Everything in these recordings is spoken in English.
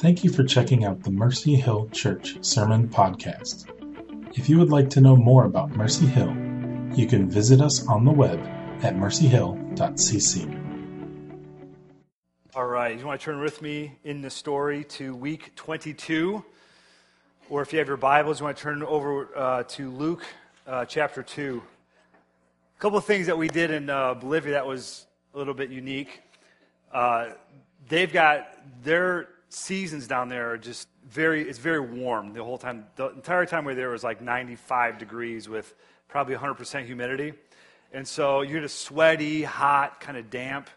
Thank you for checking out the Mercy Hill Church Sermon Podcast. If you would like to know more about Mercy Hill, you can visit us on the web at mercyhill.cc. All right, you want to turn with me in the story to week 22? Or if you have your Bibles, you want to turn over uh, to Luke uh, chapter 2. A couple of things that we did in uh, Bolivia that was a little bit unique. Uh, they've got their seasons down there are just very, it's very warm the whole time. The entire time we were there was like 95 degrees with probably 100% humidity. And so you're just sweaty, hot, kind of damp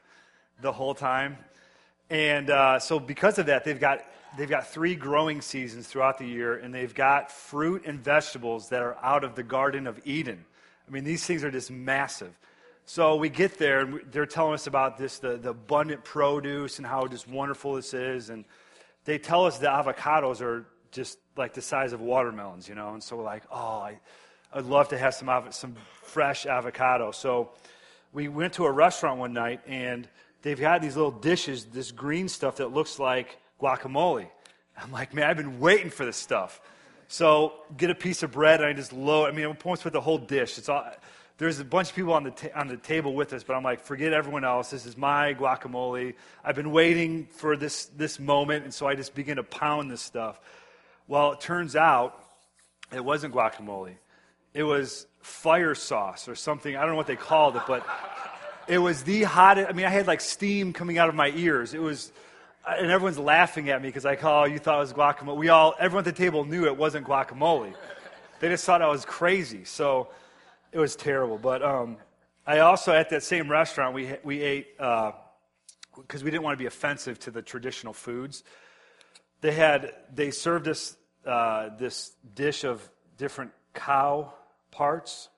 the whole time. And uh, so because of that, they've got, they've got three growing seasons throughout the year, and they've got fruit and vegetables that are out of the Garden of Eden. I mean, these things are just massive. So we get there, and they're telling us about this, the, the abundant produce, and how just wonderful this is. And they tell us the avocados are just like the size of watermelons, you know. And so we're like, oh, I, I'd love to have some, some fresh avocado. So we went to a restaurant one night, and they've got these little dishes, this green stuff that looks like guacamole. I'm like, man, I've been waiting for this stuff. So get a piece of bread, and I just load. I mean, I'm almost with the whole dish. It's all. There's a bunch of people on the ta- on the table with us, but I'm like, forget everyone else. This is my guacamole. I've been waiting for this this moment, and so I just begin to pound this stuff. Well, it turns out it wasn't guacamole. It was fire sauce or something. I don't know what they called it, but it was the hottest. I mean, I had like steam coming out of my ears. It was and everyone's laughing at me because like, oh, you thought it was guacamole. We all, everyone at the table knew it wasn't guacamole. They just thought I was crazy. So it was terrible. But um, I also, at that same restaurant, we, we ate, because uh, we didn't want to be offensive to the traditional foods. They had, they served us uh, this dish of different cow parts.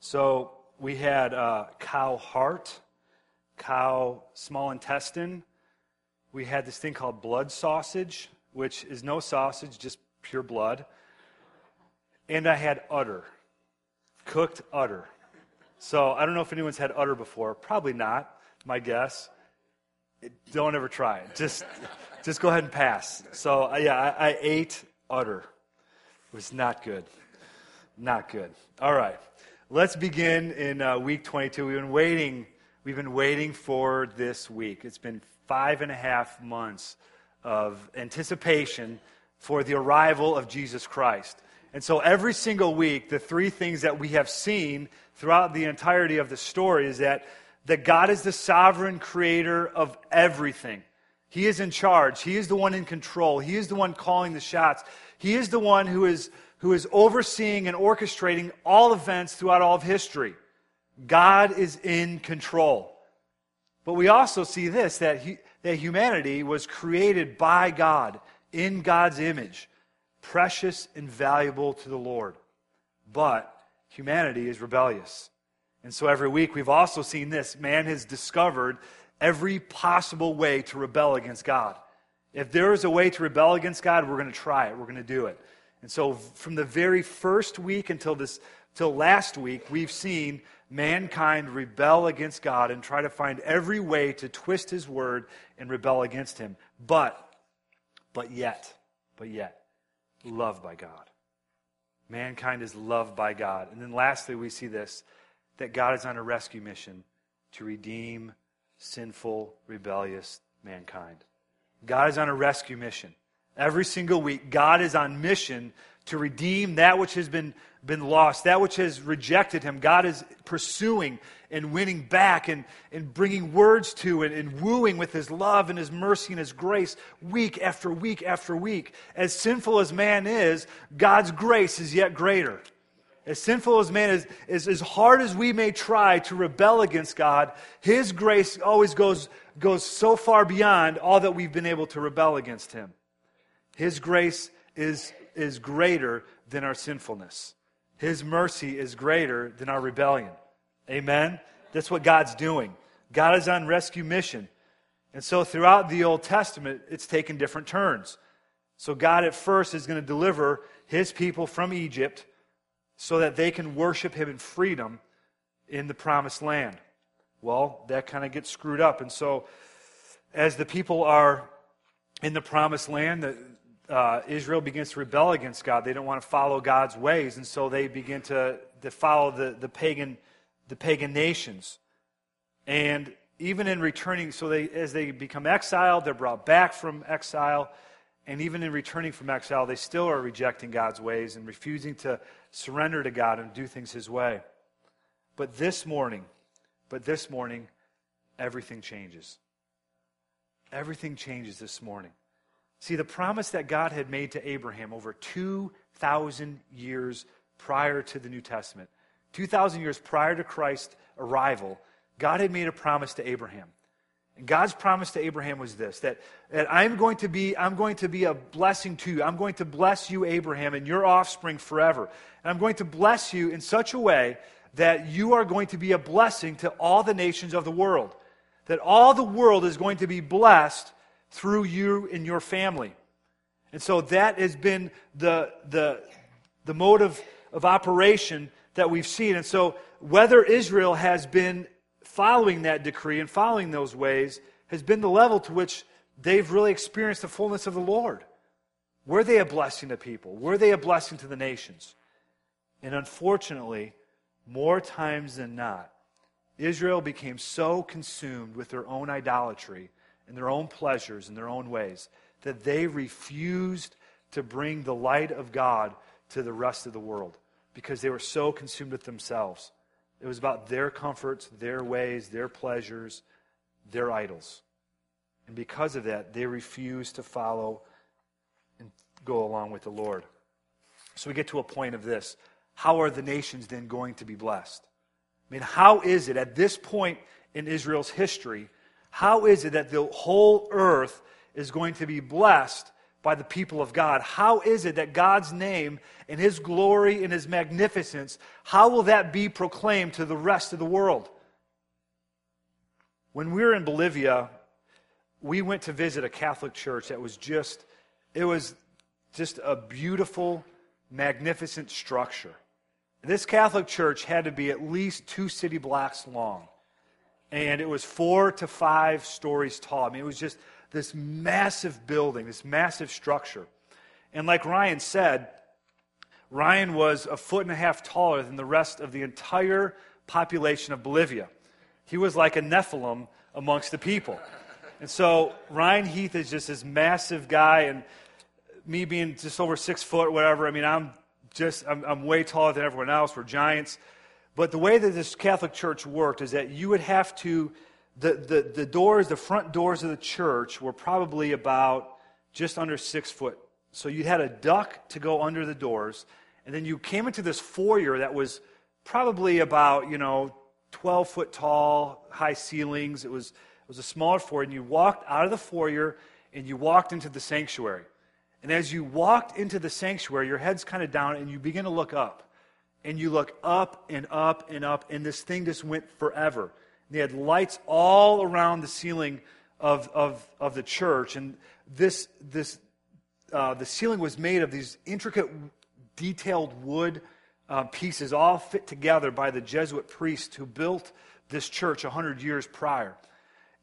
So we had uh, cow heart, cow small intestine, we had this thing called blood sausage, which is no sausage, just pure blood. And I had udder, cooked udder. So I don't know if anyone's had udder before. Probably not, my guess. Don't ever try it. Just, just go ahead and pass. So yeah, I, I ate udder. It was not good. Not good. All right. Let's begin in uh, week 22. We've been waiting. We've been waiting for this week. It's been five and a half months of anticipation for the arrival of Jesus Christ. And so every single week, the three things that we have seen throughout the entirety of the story is that, that God is the sovereign creator of everything. He is in charge. He is the one in control. He is the one calling the shots. He is the one who is, who is overseeing and orchestrating all events throughout all of history. God is in control. But we also see this that, he, that humanity was created by God in God's image, precious and valuable to the Lord. But humanity is rebellious. And so every week we've also seen this man has discovered every possible way to rebel against God. If there is a way to rebel against God, we're going to try it. We're going to do it. And so from the very first week until this till last week, we've seen mankind rebel against God and try to find every way to twist his word and rebel against him. But, but yet, but yet, loved by God. Mankind is loved by God. And then lastly, we see this that God is on a rescue mission to redeem sinful, rebellious mankind. God is on a rescue mission. Every single week, God is on mission to redeem that which has been been lost, that which has rejected him, God is pursuing and winning back and, and bringing words to and, and wooing with his love and his mercy and his grace week after week after week. As sinful as man is, God's grace is yet greater. As sinful as man is, is, as hard as we may try to rebel against God, His grace always goes, goes so far beyond all that we've been able to rebel against Him. His grace is, is greater than our sinfulness. His mercy is greater than our rebellion. Amen? That's what God's doing. God is on rescue mission. And so throughout the Old Testament, it's taken different turns. So God at first is going to deliver his people from Egypt so that they can worship him in freedom in the promised land. Well, that kind of gets screwed up. And so as the people are in the promised land, the, uh, Israel begins to rebel against God. They don't want to follow God's ways, and so they begin to, to follow the, the, pagan, the pagan nations. And even in returning, so they, as they become exiled, they're brought back from exile. And even in returning from exile, they still are rejecting God's ways and refusing to surrender to God and do things His way. But this morning, but this morning, everything changes. Everything changes this morning. See, the promise that God had made to Abraham over 2,000 years prior to the New Testament, 2,000 years prior to Christ's arrival, God had made a promise to Abraham. And God's promise to Abraham was this that, that I'm, going to be, I'm going to be a blessing to you. I'm going to bless you, Abraham, and your offspring forever. And I'm going to bless you in such a way that you are going to be a blessing to all the nations of the world. That all the world is going to be blessed through you and your family. And so that has been the, the, the mode of, of operation that we've seen. And so whether Israel has been following that decree and following those ways has been the level to which they've really experienced the fullness of the Lord. Were they a blessing to people? Were they a blessing to the nations? And unfortunately, more times than not, Israel became so consumed with their own idolatry and their own pleasures and their own ways that they refused to bring the light of God to the rest of the world because they were so consumed with themselves. It was about their comforts, their ways, their pleasures, their idols. And because of that, they refused to follow and go along with the Lord. So we get to a point of this. How are the nations then going to be blessed? I mean, how is it at this point in Israel's history, how is it that the whole earth is going to be blessed by the people of God? How is it that God's name and his glory and his magnificence, how will that be proclaimed to the rest of the world? When we were in Bolivia, we went to visit a Catholic church that was just, it was just a beautiful, magnificent structure. This Catholic church had to be at least two city blocks long. And it was four to five stories tall. I mean, it was just this massive building, this massive structure. And like Ryan said, Ryan was a foot and a half taller than the rest of the entire population of Bolivia. He was like a Nephilim amongst the people. And so Ryan Heath is just this massive guy, and me being just over six foot, whatever, I mean, I'm just, I'm, I'm way taller than everyone else. We're giants. But the way that this Catholic church worked is that you would have to the, the, the doors, the front doors of the church were probably about just under six foot. So you had a duck to go under the doors, and then you came into this foyer that was probably about, you know, 12 foot tall, high ceilings. It was, it was a smaller foyer, and you walked out of the foyer and you walked into the sanctuary. And as you walked into the sanctuary, your head's kind of down, and you begin to look up. And you look up and up and up, and this thing just went forever. They had lights all around the ceiling of, of, of the church. And this, this, uh, the ceiling was made of these intricate, detailed wood uh, pieces, all fit together by the Jesuit priest who built this church 100 years prior.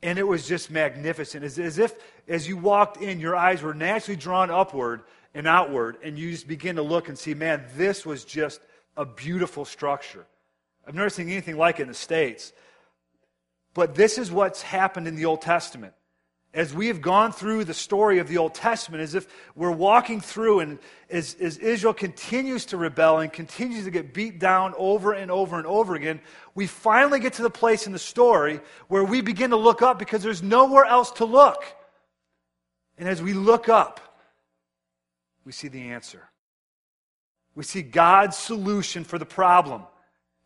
And it was just magnificent. As, as if, as you walked in, your eyes were naturally drawn upward and outward, and you just begin to look and see, man, this was just a beautiful structure. I've never seen anything like it in the States. But this is what's happened in the Old Testament. As we have gone through the story of the Old Testament, as if we're walking through, and as, as Israel continues to rebel and continues to get beat down over and over and over again, we finally get to the place in the story where we begin to look up because there's nowhere else to look. And as we look up, we see the answer. We see God's solution for the problem.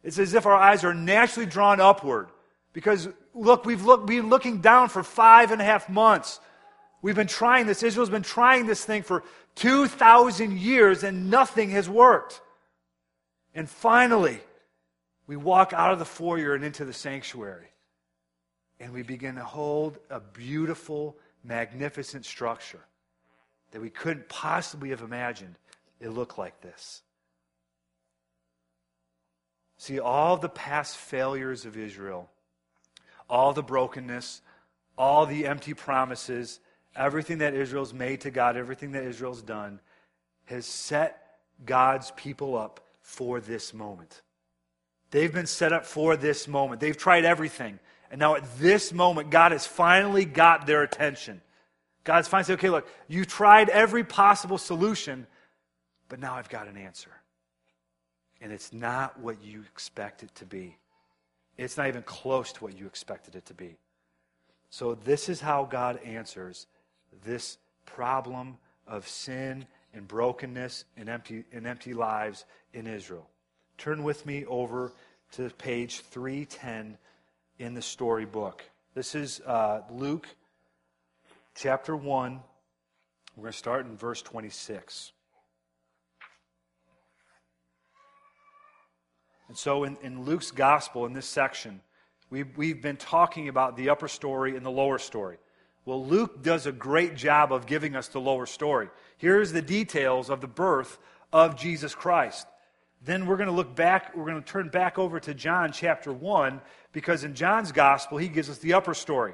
It's as if our eyes are naturally drawn upward. Because, look, we've look, been looking down for five and a half months. We've been trying this. Israel's been trying this thing for 2,000 years, and nothing has worked. And finally, we walk out of the foyer and into the sanctuary. And we begin to hold a beautiful, magnificent structure that we couldn't possibly have imagined it looked like this. See, all the past failures of Israel all the brokenness, all the empty promises, everything that Israel's made to God, everything that Israel's done, has set God's people up for this moment. They've been set up for this moment. They've tried everything. And now at this moment, God has finally got their attention. God's finally said, okay, look, you tried every possible solution, but now I've got an answer. And it's not what you expect it to be. It's not even close to what you expected it to be. So, this is how God answers this problem of sin and brokenness and empty, and empty lives in Israel. Turn with me over to page 310 in the storybook. This is uh, Luke chapter 1. We're going to start in verse 26. And so, in, in Luke's gospel, in this section, we've, we've been talking about the upper story and the lower story. Well, Luke does a great job of giving us the lower story. Here's the details of the birth of Jesus Christ. Then we're going to look back, we're going to turn back over to John chapter 1, because in John's gospel, he gives us the upper story.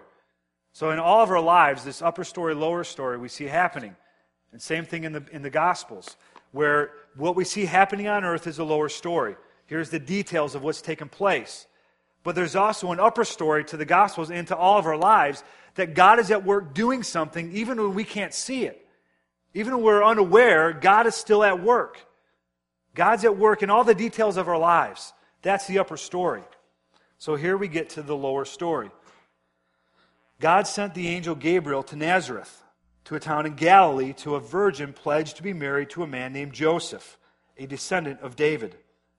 So in all of our lives, this upper story, lower story, we see happening. And same thing in the, in the gospels, where what we see happening on earth is a lower story. Here's the details of what's taken place. But there's also an upper story to the Gospels and to all of our lives that God is at work doing something even when we can't see it. Even when we're unaware, God is still at work. God's at work in all the details of our lives. That's the upper story. So here we get to the lower story. God sent the angel Gabriel to Nazareth, to a town in Galilee, to a virgin pledged to be married to a man named Joseph, a descendant of David.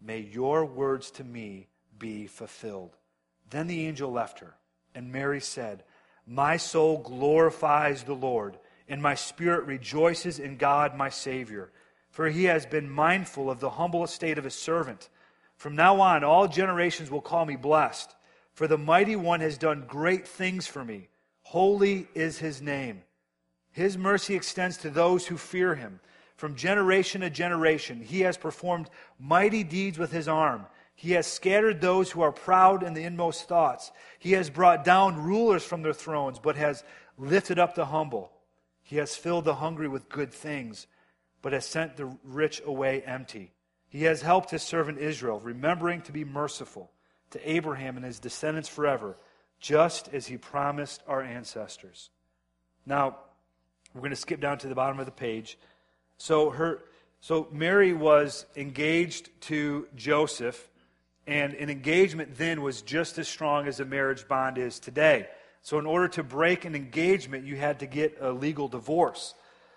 May your words to me be fulfilled. Then the angel left her, and Mary said, My soul glorifies the Lord, and my spirit rejoices in God my Savior, for he has been mindful of the humble estate of his servant. From now on, all generations will call me blessed, for the mighty one has done great things for me. Holy is his name. His mercy extends to those who fear him from generation to generation. He has performed mighty deeds with his arm. He has scattered those who are proud in the inmost thoughts. He has brought down rulers from their thrones, but has lifted up the humble. He has filled the hungry with good things, but has sent the rich away empty. He has helped his servant Israel, remembering to be merciful to Abraham and his descendants forever, just as he promised our ancestors. Now, we're going to skip down to the bottom of the page so her so Mary was engaged to Joseph, and an engagement then was just as strong as a marriage bond is today. So in order to break an engagement, you had to get a legal divorce.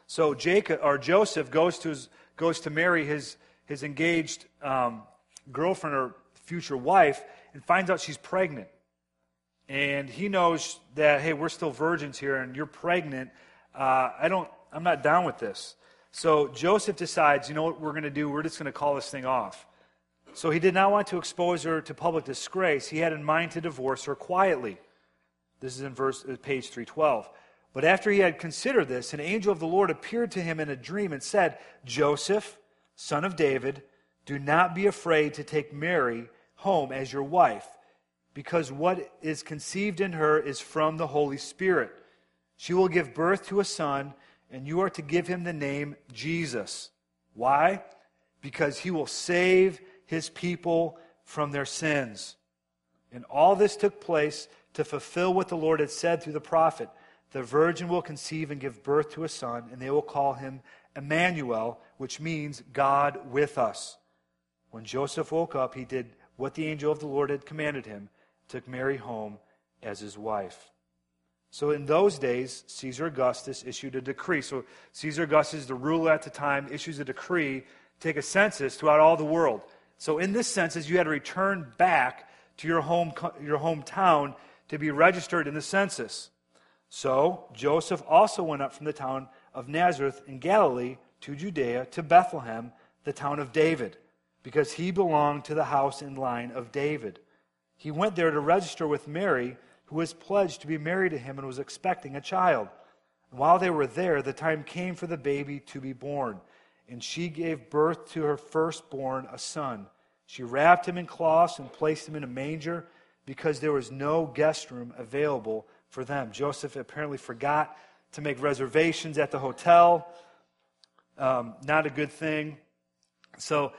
So Jacob or Joseph goes to his, goes to marry his his engaged um, girlfriend or future wife and finds out she's pregnant. And he knows that hey, we're still virgins here, and you're pregnant. Uh, I don't. I'm not down with this. So Joseph decides, you know what we're going to do? We're just going to call this thing off. So he did not want to expose her to public disgrace. He had in mind to divorce her quietly. This is in verse uh, page 312. But after he had considered this, an angel of the Lord appeared to him in a dream and said, Joseph, son of David, do not be afraid to take Mary home as your wife, because what is conceived in her is from the Holy Spirit. She will give birth to a son and you are to give him the name Jesus. Why? Because he will save his people from their sins. And all this took place to fulfill what the Lord had said through the prophet the virgin will conceive and give birth to a son, and they will call him Emmanuel, which means God with us. When Joseph woke up, he did what the angel of the Lord had commanded him, took Mary home as his wife. So in those days, Caesar Augustus issued a decree. So Caesar Augustus, the ruler at the time, issues a decree take a census throughout all the world. So in this census, you had to return back to your home your hometown to be registered in the census. So Joseph also went up from the town of Nazareth in Galilee to Judea to Bethlehem, the town of David, because he belonged to the house and line of David. He went there to register with Mary who was pledged to be married to him and was expecting a child. And while they were there, the time came for the baby to be born. And she gave birth to her firstborn, a son. She wrapped him in cloths and placed him in a manger because there was no guest room available for them. Joseph apparently forgot to make reservations at the hotel. Um, not a good thing. So,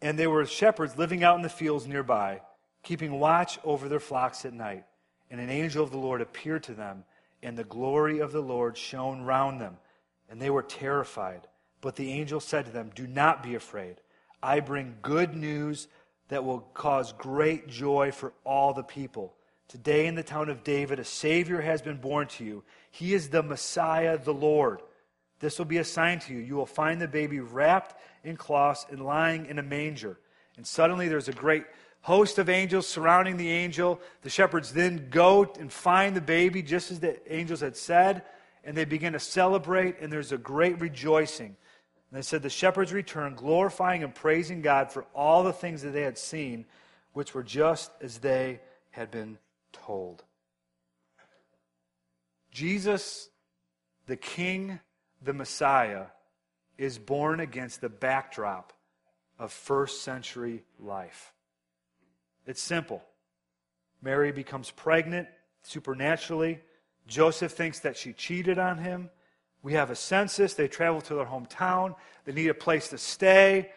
and they were shepherds living out in the fields nearby, keeping watch over their flocks at night and an angel of the Lord appeared to them, and the glory of the Lord shone round them, and they were terrified. But the angel said to them, Do not be afraid. I bring good news that will cause great joy for all the people. Today in the town of David, a Savior has been born to you. He is the Messiah, the Lord. This will be a sign to you. You will find the baby wrapped in cloths and lying in a manger. And suddenly there's a great host of angels surrounding the angel. The shepherds then go and find the baby, just as the angels had said, and they begin to celebrate, and there's a great rejoicing. And they said, The shepherds returned, glorifying and praising God for all the things that they had seen, which were just as they had been told. Jesus, the King, the Messiah, is born against the backdrop of first century life. It's simple. Mary becomes pregnant supernaturally. Joseph thinks that she cheated on him. We have a census. They travel to their hometown. They need a place to stay.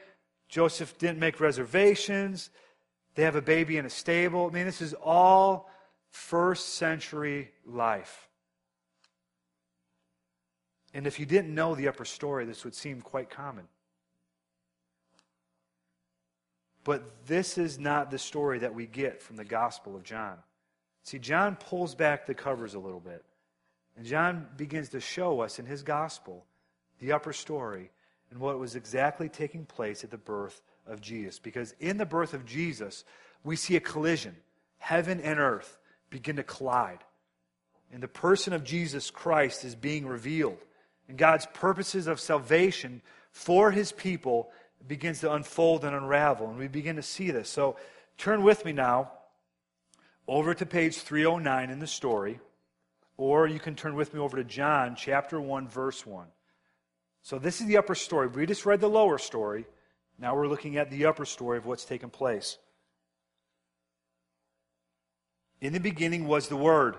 Joseph didn't make reservations. They have a baby in a stable. I mean, this is all first century life. And if you didn't know the upper story, this would seem quite common. But this is not the story that we get from the Gospel of John. See, John pulls back the covers a little bit. And John begins to show us in his Gospel the upper story and what was exactly taking place at the birth of Jesus. Because in the birth of Jesus, we see a collision. Heaven and earth begin to collide. And the person of Jesus Christ is being revealed. And God's purposes of salvation for his people begins to unfold and unravel. And we begin to see this. So turn with me now over to page 309 in the story, or you can turn with me over to John chapter 1, verse 1. So this is the upper story. We just read the lower story. Now we're looking at the upper story of what's taken place. In the beginning was the Word,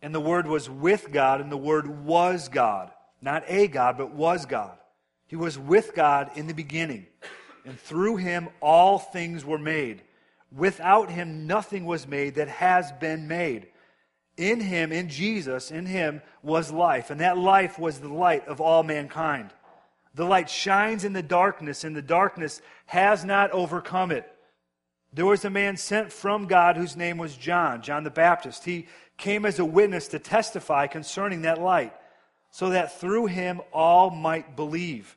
and the Word was with God, and the Word was God. Not a God, but was God. He was with God in the beginning, and through him all things were made. Without him nothing was made that has been made. In him, in Jesus, in him was life, and that life was the light of all mankind. The light shines in the darkness, and the darkness has not overcome it. There was a man sent from God whose name was John, John the Baptist. He came as a witness to testify concerning that light, so that through him all might believe.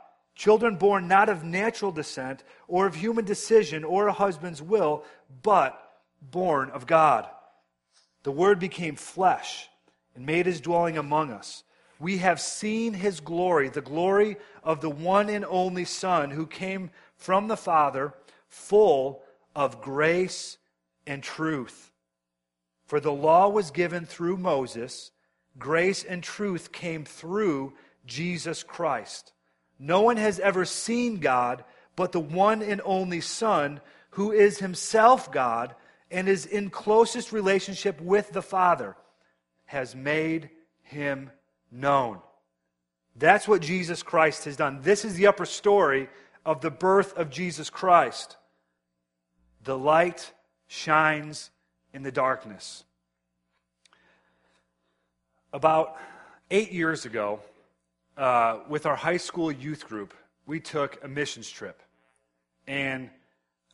Children born not of natural descent or of human decision or a husband's will, but born of God. The Word became flesh and made his dwelling among us. We have seen his glory, the glory of the one and only Son who came from the Father, full of grace and truth. For the law was given through Moses grace and truth came through Jesus Christ. No one has ever seen God but the one and only Son, who is himself God and is in closest relationship with the Father, has made him known. That's what Jesus Christ has done. This is the upper story of the birth of Jesus Christ. The light shines in the darkness. About eight years ago, uh, with our high school youth group, we took a missions trip. And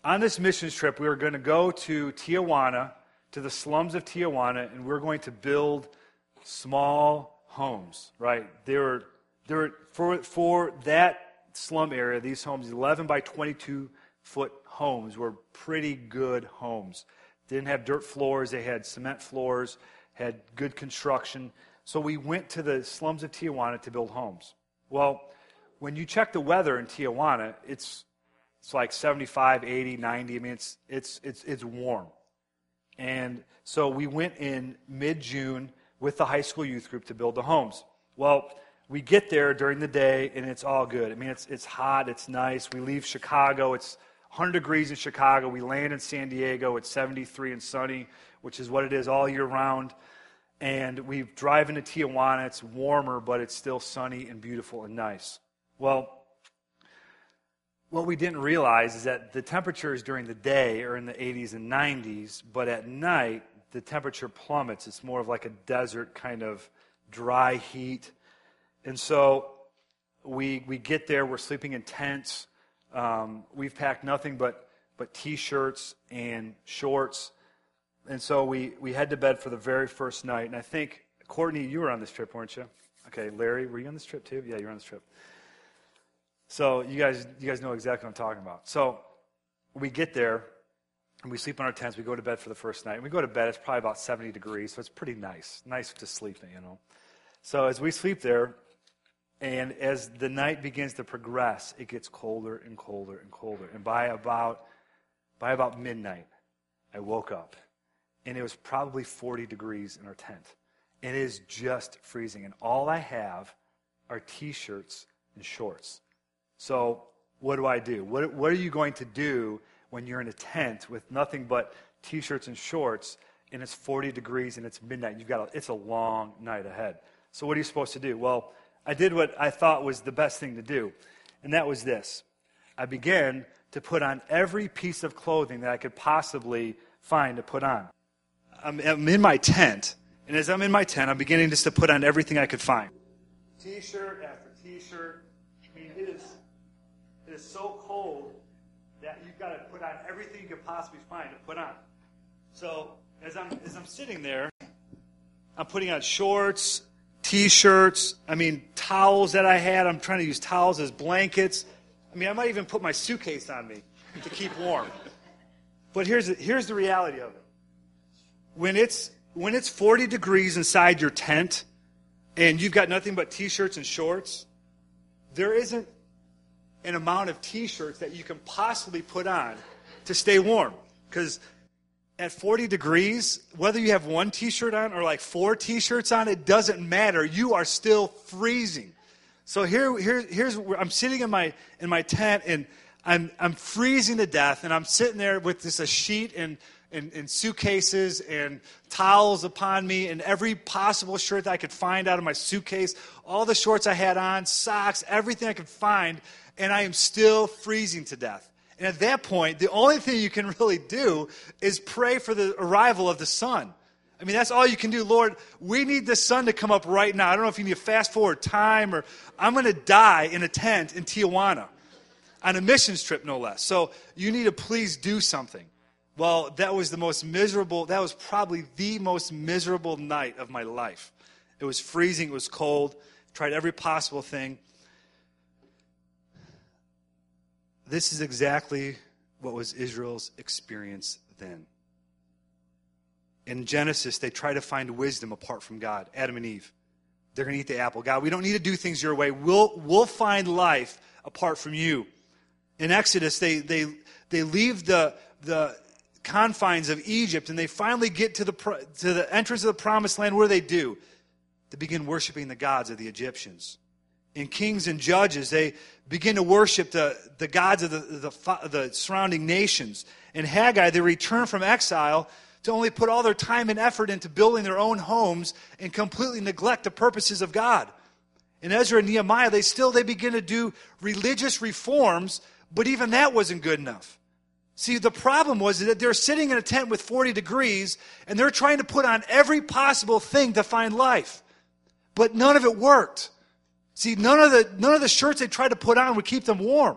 on this missions trip, we were going to go to Tijuana, to the slums of Tijuana, and we are going to build small homes, right? They were, they were for, for that slum area, these homes, 11 by 22 foot homes, were pretty good homes. Didn't have dirt floors, they had cement floors, had good construction. So we went to the slums of Tijuana to build homes. Well, when you check the weather in Tijuana, it's, it's like 75, 80, 90. I mean, it's, it's, it's, it's warm. And so we went in mid June with the high school youth group to build the homes. Well, we get there during the day and it's all good. I mean, it's, it's hot, it's nice. We leave Chicago, it's 100 degrees in Chicago. We land in San Diego, it's 73 and sunny, which is what it is all year round. And we drive into Tijuana, it's warmer, but it's still sunny and beautiful and nice. Well, what we didn't realize is that the temperatures during the day are in the 80s and 90s, but at night, the temperature plummets. It's more of like a desert kind of dry heat and so we, we get there, we're sleeping in tents. Um, we've packed nothing but, but t shirts and shorts. And so we, we head to bed for the very first night. And I think, Courtney, you were on this trip, weren't you? Okay, Larry, were you on this trip too? Yeah, you're on this trip. So you guys, you guys know exactly what I'm talking about. So we get there and we sleep in our tents. We go to bed for the first night. And we go to bed, it's probably about 70 degrees, so it's pretty nice. Nice to sleep in, you know. So as we sleep there, and as the night begins to progress, it gets colder and colder and colder. And by about, by about midnight, I woke up. And it was probably 40 degrees in our tent. And it is just freezing. And all I have are t shirts and shorts. So, what do I do? What, what are you going to do when you're in a tent with nothing but t shirts and shorts and it's 40 degrees and it's midnight? You've got a, it's a long night ahead. So, what are you supposed to do? Well, I did what I thought was the best thing to do, and that was this. I began to put on every piece of clothing that I could possibly find to put on. I'm, I'm in my tent, and as I'm in my tent, I'm beginning just to put on everything I could find. T shirt after t shirt. I mean, it is, it is so cold that you've got to put on everything you could possibly find to put on. So as I'm, as I'm sitting there, I'm putting on shorts, t-shirts, I mean, towels that I had. I'm trying to use towels as blankets. I mean, I might even put my suitcase on me to keep warm. But here's here's the reality of it. When it's, when it's 40 degrees inside your tent and you've got nothing but t-shirts and shorts, there isn't an amount of t-shirts that you can possibly put on to stay warm. Because at 40 degrees, whether you have one t shirt on or like four t shirts on, it doesn't matter. You are still freezing. So here, here, here's where I'm sitting in my, in my tent and I'm, I'm freezing to death and I'm sitting there with this a sheet and, and, and suitcases and towels upon me and every possible shirt that I could find out of my suitcase, all the shorts I had on, socks, everything I could find, and I am still freezing to death. And at that point, the only thing you can really do is pray for the arrival of the sun. I mean, that's all you can do. Lord, we need the sun to come up right now. I don't know if you need to fast forward time or I'm going to die in a tent in Tijuana on a missions trip, no less. So you need to please do something. Well, that was the most miserable, that was probably the most miserable night of my life. It was freezing, it was cold, tried every possible thing. This is exactly what was Israel's experience then. In Genesis, they try to find wisdom apart from God, Adam and Eve. They're going to eat the apple. God, we don't need to do things your way. We'll, we'll find life apart from you. In Exodus, they, they, they leave the, the confines of Egypt and they finally get to the, to the entrance of the promised land. What do they do? they begin worshiping the gods of the Egyptians. In Kings and Judges, they begin to worship the, the gods of the, the, the surrounding nations. In Haggai, they return from exile to only put all their time and effort into building their own homes and completely neglect the purposes of God. In Ezra and Nehemiah, they still they begin to do religious reforms, but even that wasn't good enough. See, the problem was that they're sitting in a tent with 40 degrees and they're trying to put on every possible thing to find life. But none of it worked. See, none of the, none of the shirts they tried to put on would keep them warm.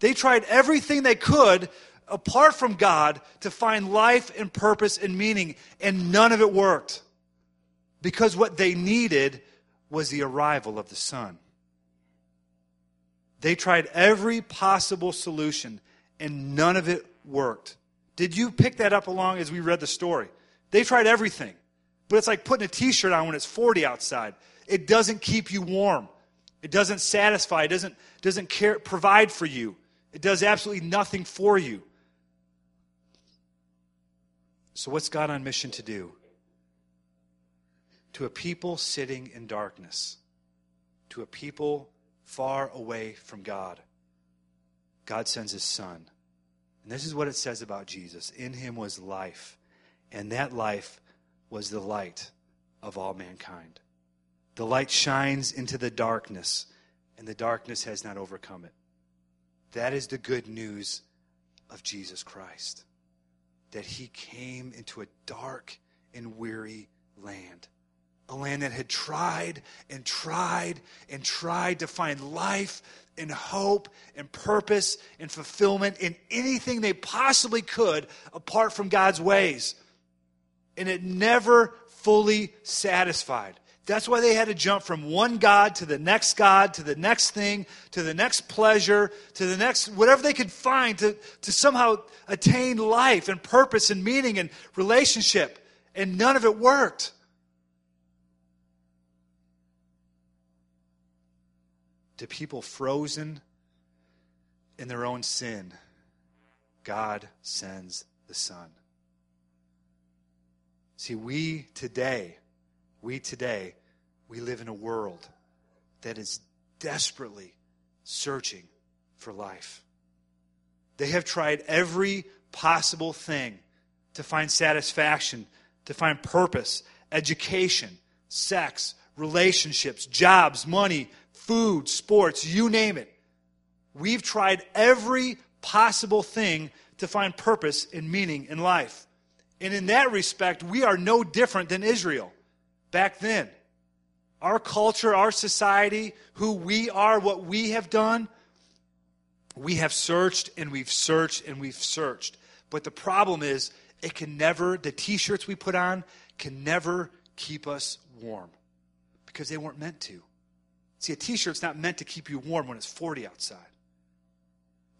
They tried everything they could apart from God to find life and purpose and meaning, and none of it worked. Because what they needed was the arrival of the Son. They tried every possible solution, and none of it worked. Did you pick that up along as we read the story? They tried everything, but it's like putting a t shirt on when it's 40 outside. It doesn't keep you warm, it doesn't satisfy, it doesn't, doesn't care, provide for you, it does absolutely nothing for you. So, what's God on mission to do? To a people sitting in darkness, to a people far away from God, God sends his Son. And this is what it says about Jesus In him was life, and that life was the light of all mankind. The light shines into the darkness, and the darkness has not overcome it. That is the good news of Jesus Christ that he came into a dark and weary land. A land that had tried and tried and tried to find life and hope and purpose and fulfillment in anything they possibly could apart from God's ways. And it never fully satisfied. That's why they had to jump from one God to the next God, to the next thing, to the next pleasure, to the next, whatever they could find to, to somehow attain life and purpose and meaning and relationship. And none of it worked. To people frozen in their own sin, God sends the Son. See, we today, we today, we live in a world that is desperately searching for life. They have tried every possible thing to find satisfaction, to find purpose, education, sex, relationships, jobs, money, food, sports, you name it. We've tried every possible thing to find purpose and meaning in life. And in that respect, we are no different than Israel back then. Our culture, our society, who we are, what we have done, we have searched and we've searched and we've searched. But the problem is, it can never, the t shirts we put on can never keep us warm because they weren't meant to. See, a t shirt's not meant to keep you warm when it's 40 outside.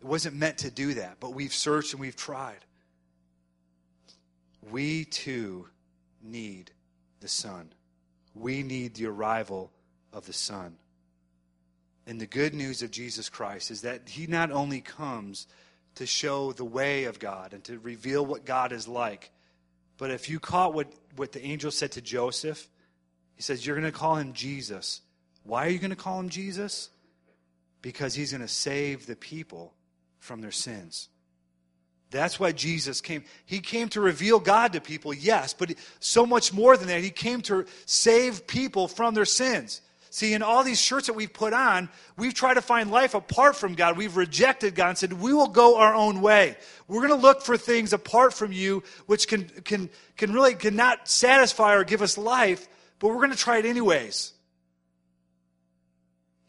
It wasn't meant to do that, but we've searched and we've tried. We too need the sun. We need the arrival of the sun. And the good news of Jesus Christ is that he not only comes to show the way of God and to reveal what God is like, but if you caught what, what the angel said to Joseph, he says, You're going to call him Jesus. Why are you going to call him Jesus? Because he's going to save the people from their sins. That's why Jesus came. He came to reveal God to people, yes, but so much more than that. He came to save people from their sins. See, in all these shirts that we've put on, we've tried to find life apart from God. We've rejected God and said, we will go our own way. We're going to look for things apart from you which can, can, can really cannot satisfy or give us life, but we're going to try it anyways.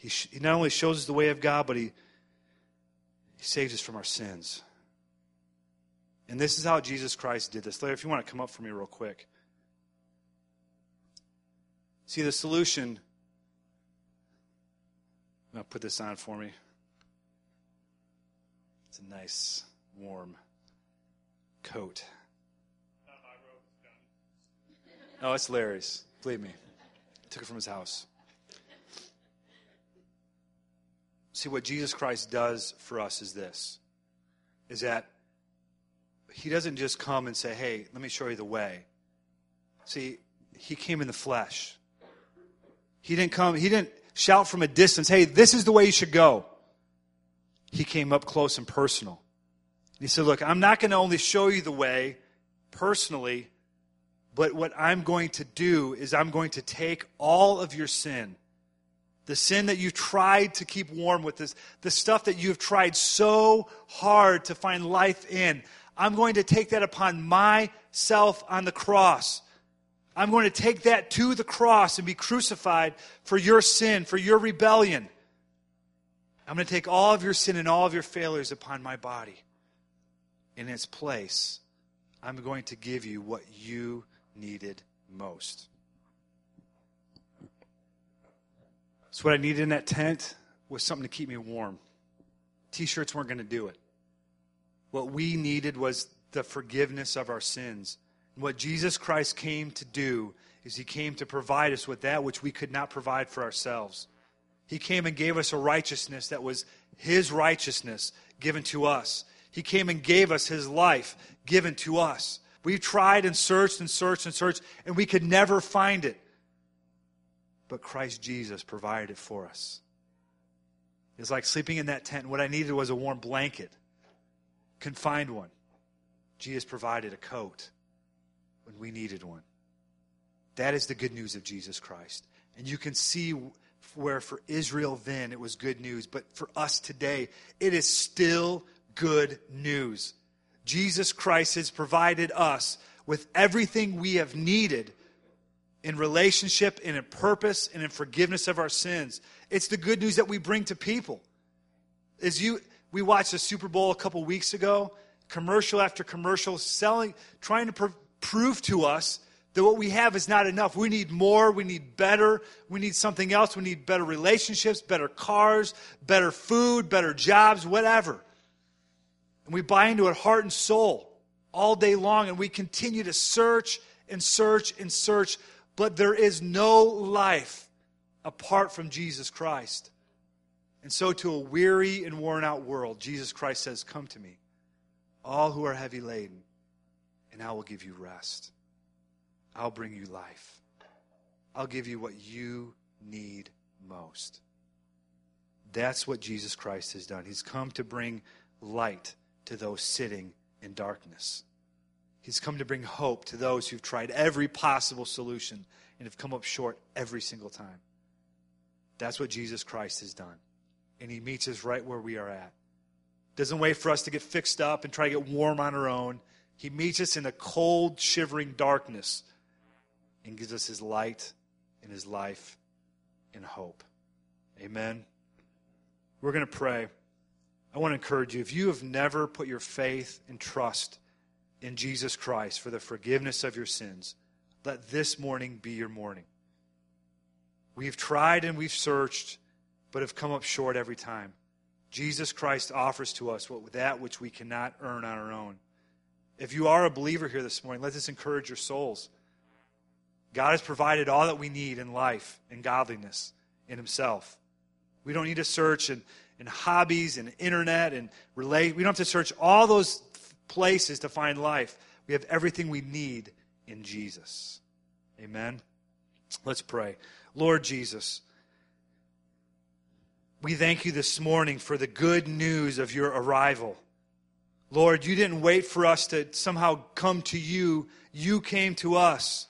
He, sh- he not only shows us the way of God, but he, he saves us from our sins. And this is how Jesus Christ did this. Larry, if you want to come up for me real quick. See, the solution. I'm going to put this on for me. It's a nice, warm coat. Oh, it's Larry's. Believe me. I took it from his house. See, what Jesus Christ does for us is this is that he doesn't just come and say, hey, let me show you the way. See, he came in the flesh. He didn't come, he didn't shout from a distance, hey, this is the way you should go. He came up close and personal. He said, Look, I'm not going to only show you the way personally, but what I'm going to do is I'm going to take all of your sin, the sin that you've tried to keep warm with, this, the stuff that you've tried so hard to find life in. I'm going to take that upon myself on the cross. I'm going to take that to the cross and be crucified for your sin, for your rebellion. I'm going to take all of your sin and all of your failures upon my body. In its place, I'm going to give you what you needed most. So, what I needed in that tent was something to keep me warm. T shirts weren't going to do it. What we needed was the forgiveness of our sins. And what Jesus Christ came to do is he came to provide us with that which we could not provide for ourselves. He came and gave us a righteousness that was his righteousness given to us. He came and gave us his life given to us. We've tried and searched and searched and searched, and we could never find it. But Christ Jesus provided it for us. It's like sleeping in that tent. What I needed was a warm blanket. Couldn't find one. Jesus provided a coat when we needed one. That is the good news of Jesus Christ. And you can see where for Israel then it was good news, but for us today, it is still good news. Jesus Christ has provided us with everything we have needed in relationship and in purpose and in forgiveness of our sins. It's the good news that we bring to people. As you we watched the Super Bowl a couple weeks ago, commercial after commercial selling trying to pr- prove to us that what we have is not enough. We need more, we need better, we need something else, we need better relationships, better cars, better food, better jobs, whatever. And we buy into it heart and soul all day long, and we continue to search and search and search, but there is no life apart from Jesus Christ. And so, to a weary and worn out world, Jesus Christ says, Come to me, all who are heavy laden, and I will give you rest. I'll bring you life. I'll give you what you need most. That's what Jesus Christ has done. He's come to bring light to those sitting in darkness. He's come to bring hope to those who've tried every possible solution and have come up short every single time. That's what Jesus Christ has done. And he meets us right where we are at. Doesn't wait for us to get fixed up and try to get warm on our own. He meets us in a cold, shivering darkness and gives us his light and his life and hope. Amen. We're going to pray. I want to encourage you if you have never put your faith and trust in Jesus Christ for the forgiveness of your sins, let this morning be your morning. We've tried and we've searched, but have come up short every time. Jesus Christ offers to us what, that which we cannot earn on our own. If you are a believer here this morning, let this encourage your souls. God has provided all that we need in life and godliness in Himself. We don't need to search and and hobbies and internet and relate. We don't have to search all those places to find life. We have everything we need in Jesus. Amen. Let's pray. Lord Jesus, we thank you this morning for the good news of your arrival. Lord, you didn't wait for us to somehow come to you, you came to us.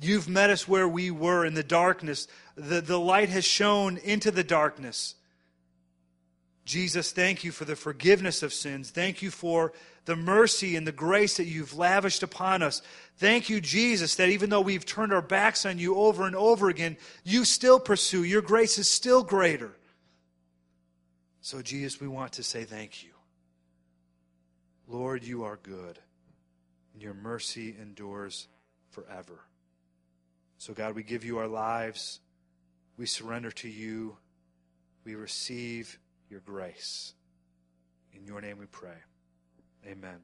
You've met us where we were in the darkness. The, the light has shone into the darkness. Jesus, thank you for the forgiveness of sins. Thank you for the mercy and the grace that you've lavished upon us. Thank you, Jesus, that even though we've turned our backs on you over and over again, you still pursue. Your grace is still greater. So, Jesus, we want to say thank you. Lord, you are good, and your mercy endures forever. So, God, we give you our lives. We surrender to you. We receive your grace. In your name we pray. Amen.